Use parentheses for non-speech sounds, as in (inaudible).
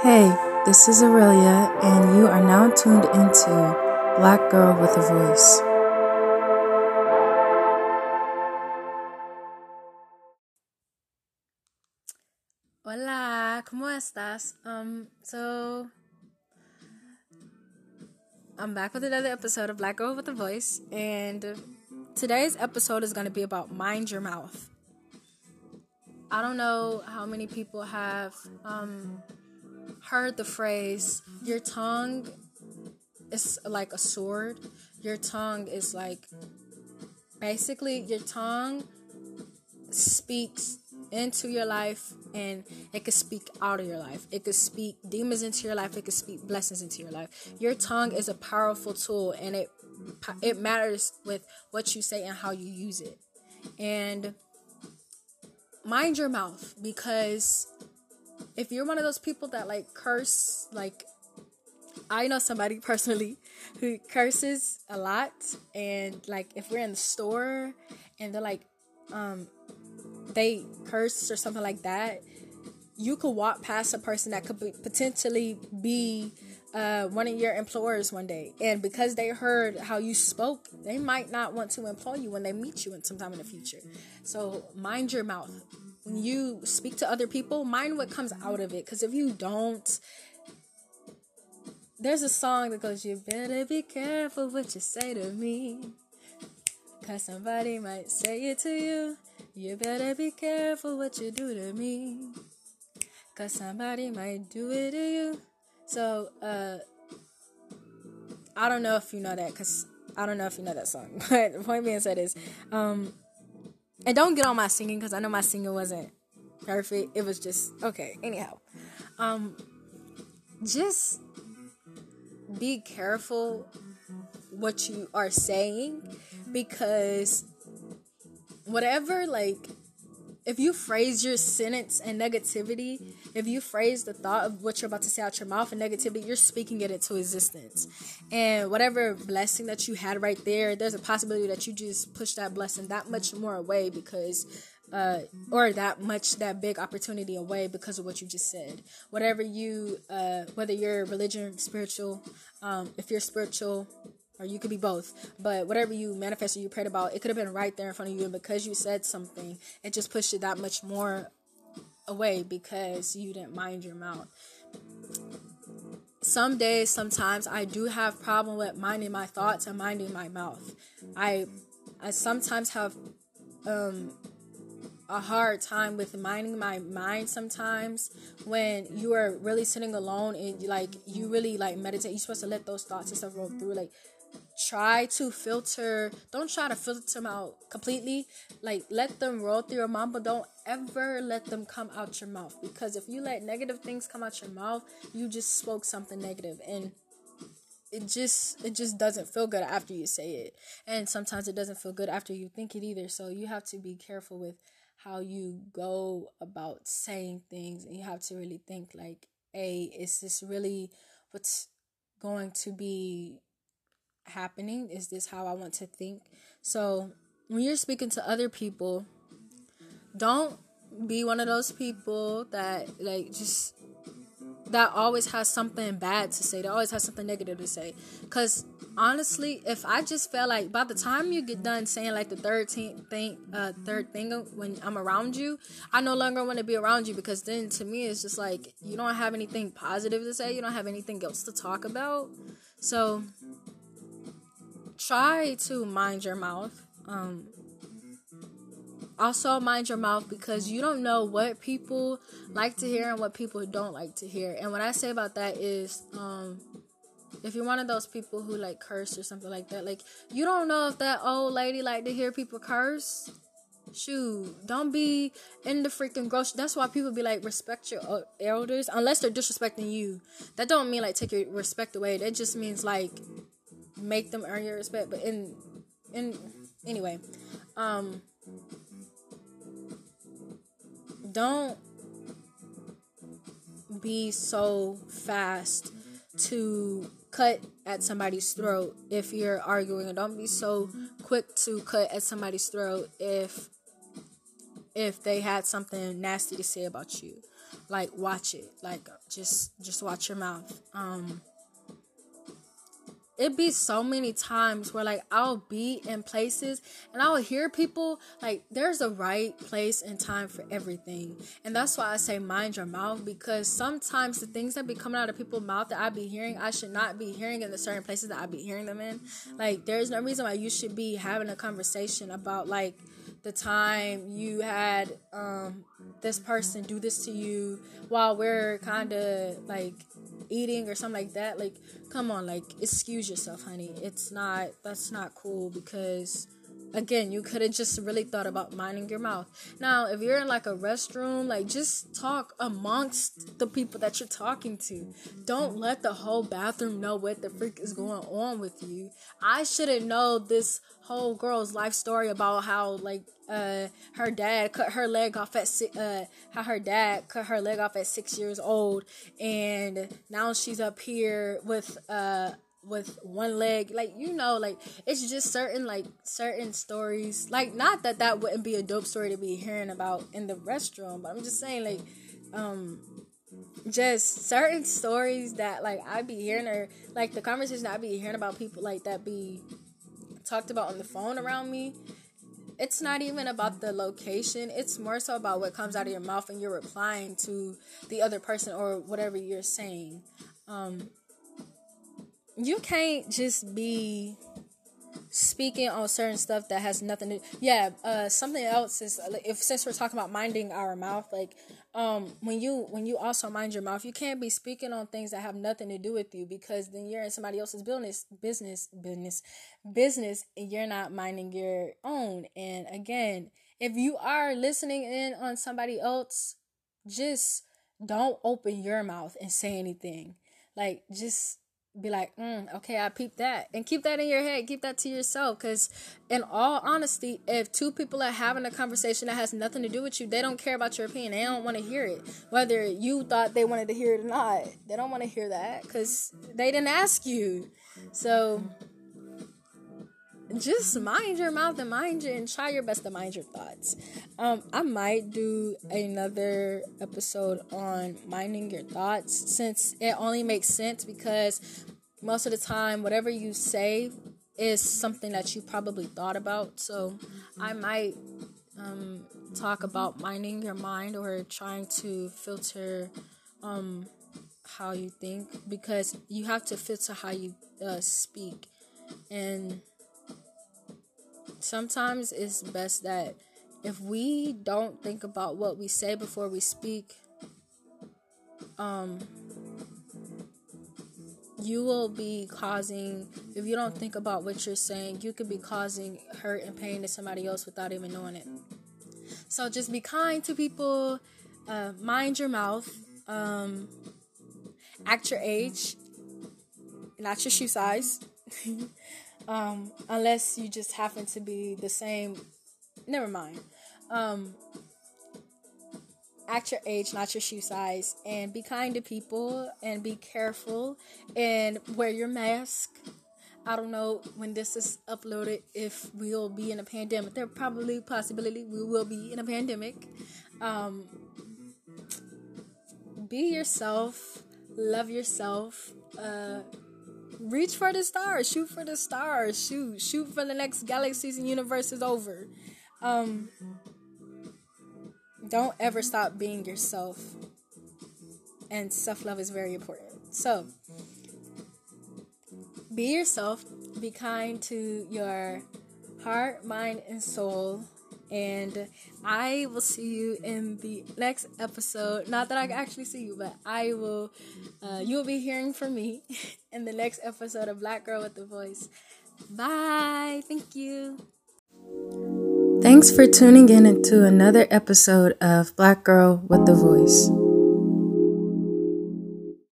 Hey, this is Aurelia, and you are now tuned into Black Girl with a Voice. Hola, ¿cómo estás? Um, so I'm back with another episode of Black Girl with a Voice, and today's episode is going to be about mind your mouth. I don't know how many people have um, heard the phrase, your tongue is like a sword. Your tongue is like basically your tongue speaks into your life and it could speak out of your life. It could speak demons into your life. It could speak blessings into your life. Your tongue is a powerful tool and it it matters with what you say and how you use it. And mind your mouth because if you're one of those people that like curse like I know somebody (laughs) personally who curses a lot and like if we're in the store and they're like um they curse or something like that, you could walk past a person that could be, potentially be uh, one of your employers one day, and because they heard how you spoke, they might not want to employ you when they meet you in sometime in the future. So mind your mouth when you speak to other people. Mind what comes out of it, because if you don't, there's a song that goes, "You better be careful what you say to me." Cause somebody might say it to you. You better be careful what you do to me. Cause somebody might do it to you. So, uh, I don't know if you know that, cause I don't know if you know that song. (laughs) But the point being said is, um, and don't get on my singing, cause I know my singing wasn't perfect. It was just okay. Anyhow, um, just be careful what you are saying because whatever like if you phrase your sentence and negativity, if you phrase the thought of what you're about to say out your mouth and negativity, you're speaking it into existence. And whatever blessing that you had right there, there's a possibility that you just push that blessing that much more away because uh, or that much that big opportunity away because of what you just said. Whatever you uh, whether you're religion, spiritual, um, if you're spiritual, or you could be both. But whatever you manifested, you prayed about, it could have been right there in front of you. And because you said something, it just pushed it that much more away because you didn't mind your mouth. Some days, sometimes I do have problem with minding my thoughts and minding my mouth. I, I sometimes have um, a hard time with minding my mind sometimes when you are really sitting alone and like you really like meditate you're supposed to let those thoughts and stuff roll through like try to filter don't try to filter them out completely. Like let them roll through your mind but don't ever let them come out your mouth. Because if you let negative things come out your mouth you just spoke something negative. And it just it just doesn't feel good after you say it. And sometimes it doesn't feel good after you think it either. So you have to be careful with how you go about saying things. And you have to really think like a is this really what's going to be happening? Is this how I want to think? So, when you're speaking to other people, don't be one of those people that like just that always has something bad to say. That always has something negative to say. Cause honestly, if I just felt like by the time you get done saying like the third thing, uh, third thing when I'm around you, I no longer want to be around you because then to me it's just like you don't have anything positive to say. You don't have anything else to talk about. So try to mind your mouth. Um, also mind your mouth because you don't know what people like to hear and what people don't like to hear. And what I say about that is, um, if you're one of those people who like curse or something like that, like you don't know if that old lady like to hear people curse. Shoot, don't be in the freaking grocery. That's why people be like, respect your elders, unless they're disrespecting you. That don't mean like take your respect away. That just means like make them earn your respect. But in in anyway, um, don't be so fast to cut at somebody's throat if you're arguing don't be so quick to cut at somebody's throat if if they had something nasty to say about you like watch it like just just watch your mouth um it be so many times where like I'll be in places and I'll hear people like there's a right place and time for everything. And that's why I say mind your mouth because sometimes the things that be coming out of people's mouth that I be hearing, I should not be hearing in the certain places that I be hearing them in. Like there's no reason why you should be having a conversation about like the time you had um this person do this to you while we're kind of like eating or something like that like come on like excuse yourself honey. It's not that's not cool because again you could have just really thought about minding your mouth. Now if you're in like a restroom like just talk amongst the people that you're talking to. Don't let the whole bathroom know what the freak is going on with you. I shouldn't know this whole girl's life story about how like uh her dad cut her leg off at six, uh how her dad cut her leg off at six years old and now she's up here with uh with one leg like you know like it's just certain like certain stories like not that that wouldn't be a dope story to be hearing about in the restroom but i'm just saying like um just certain stories that like I'd be hearing or like the conversation I'd be hearing about people like that be talked about on the phone around me, it's not even about the location. It's more so about what comes out of your mouth and you're replying to the other person or whatever you're saying. Um, you can't just be speaking on certain stuff that has nothing to yeah uh something else is if since we're talking about minding our mouth like um when you when you also mind your mouth you can't be speaking on things that have nothing to do with you because then you're in somebody else's business business business business and you're not minding your own. And again if you are listening in on somebody else just don't open your mouth and say anything. Like just be like, mm, okay, I peep that. And keep that in your head. Keep that to yourself. Because, in all honesty, if two people are having a conversation that has nothing to do with you, they don't care about your opinion. They don't want to hear it. Whether you thought they wanted to hear it or not, they don't want to hear that because they didn't ask you. So, just mind your mouth and mind your and try your best to mind your thoughts. Um, I might do another episode on minding your thoughts since it only makes sense because most of the time, whatever you say is something that you probably thought about. So I might um, talk about minding your mind or trying to filter um, how you think because you have to filter how you uh, speak and sometimes it's best that if we don't think about what we say before we speak, um, you will be causing, if you don't think about what you're saying, you could be causing hurt and pain to somebody else without even knowing it. So just be kind to people, uh, mind your mouth, um, act your age, not your shoe size. (laughs) um, unless you just happen to be the same. Never mind. Um, act your age, not your shoe size, and be kind to people and be careful and wear your mask. I don't know when this is uploaded if we'll be in a pandemic. There probably possibility we will be in a pandemic. Um, be yourself, love yourself. Uh, reach for the stars, shoot for the stars, shoot, shoot for the next galaxies and universe is over. Um, don't ever stop being yourself, and self love is very important. So, be yourself, be kind to your heart, mind, and soul and I will see you in the next episode. Not that I can actually see you, but I will. Uh, you will be hearing from me (laughs) in the next episode of Black Girl with the Voice. Bye. Thank you. Thanks for tuning in into another episode of Black Girl with the Voice.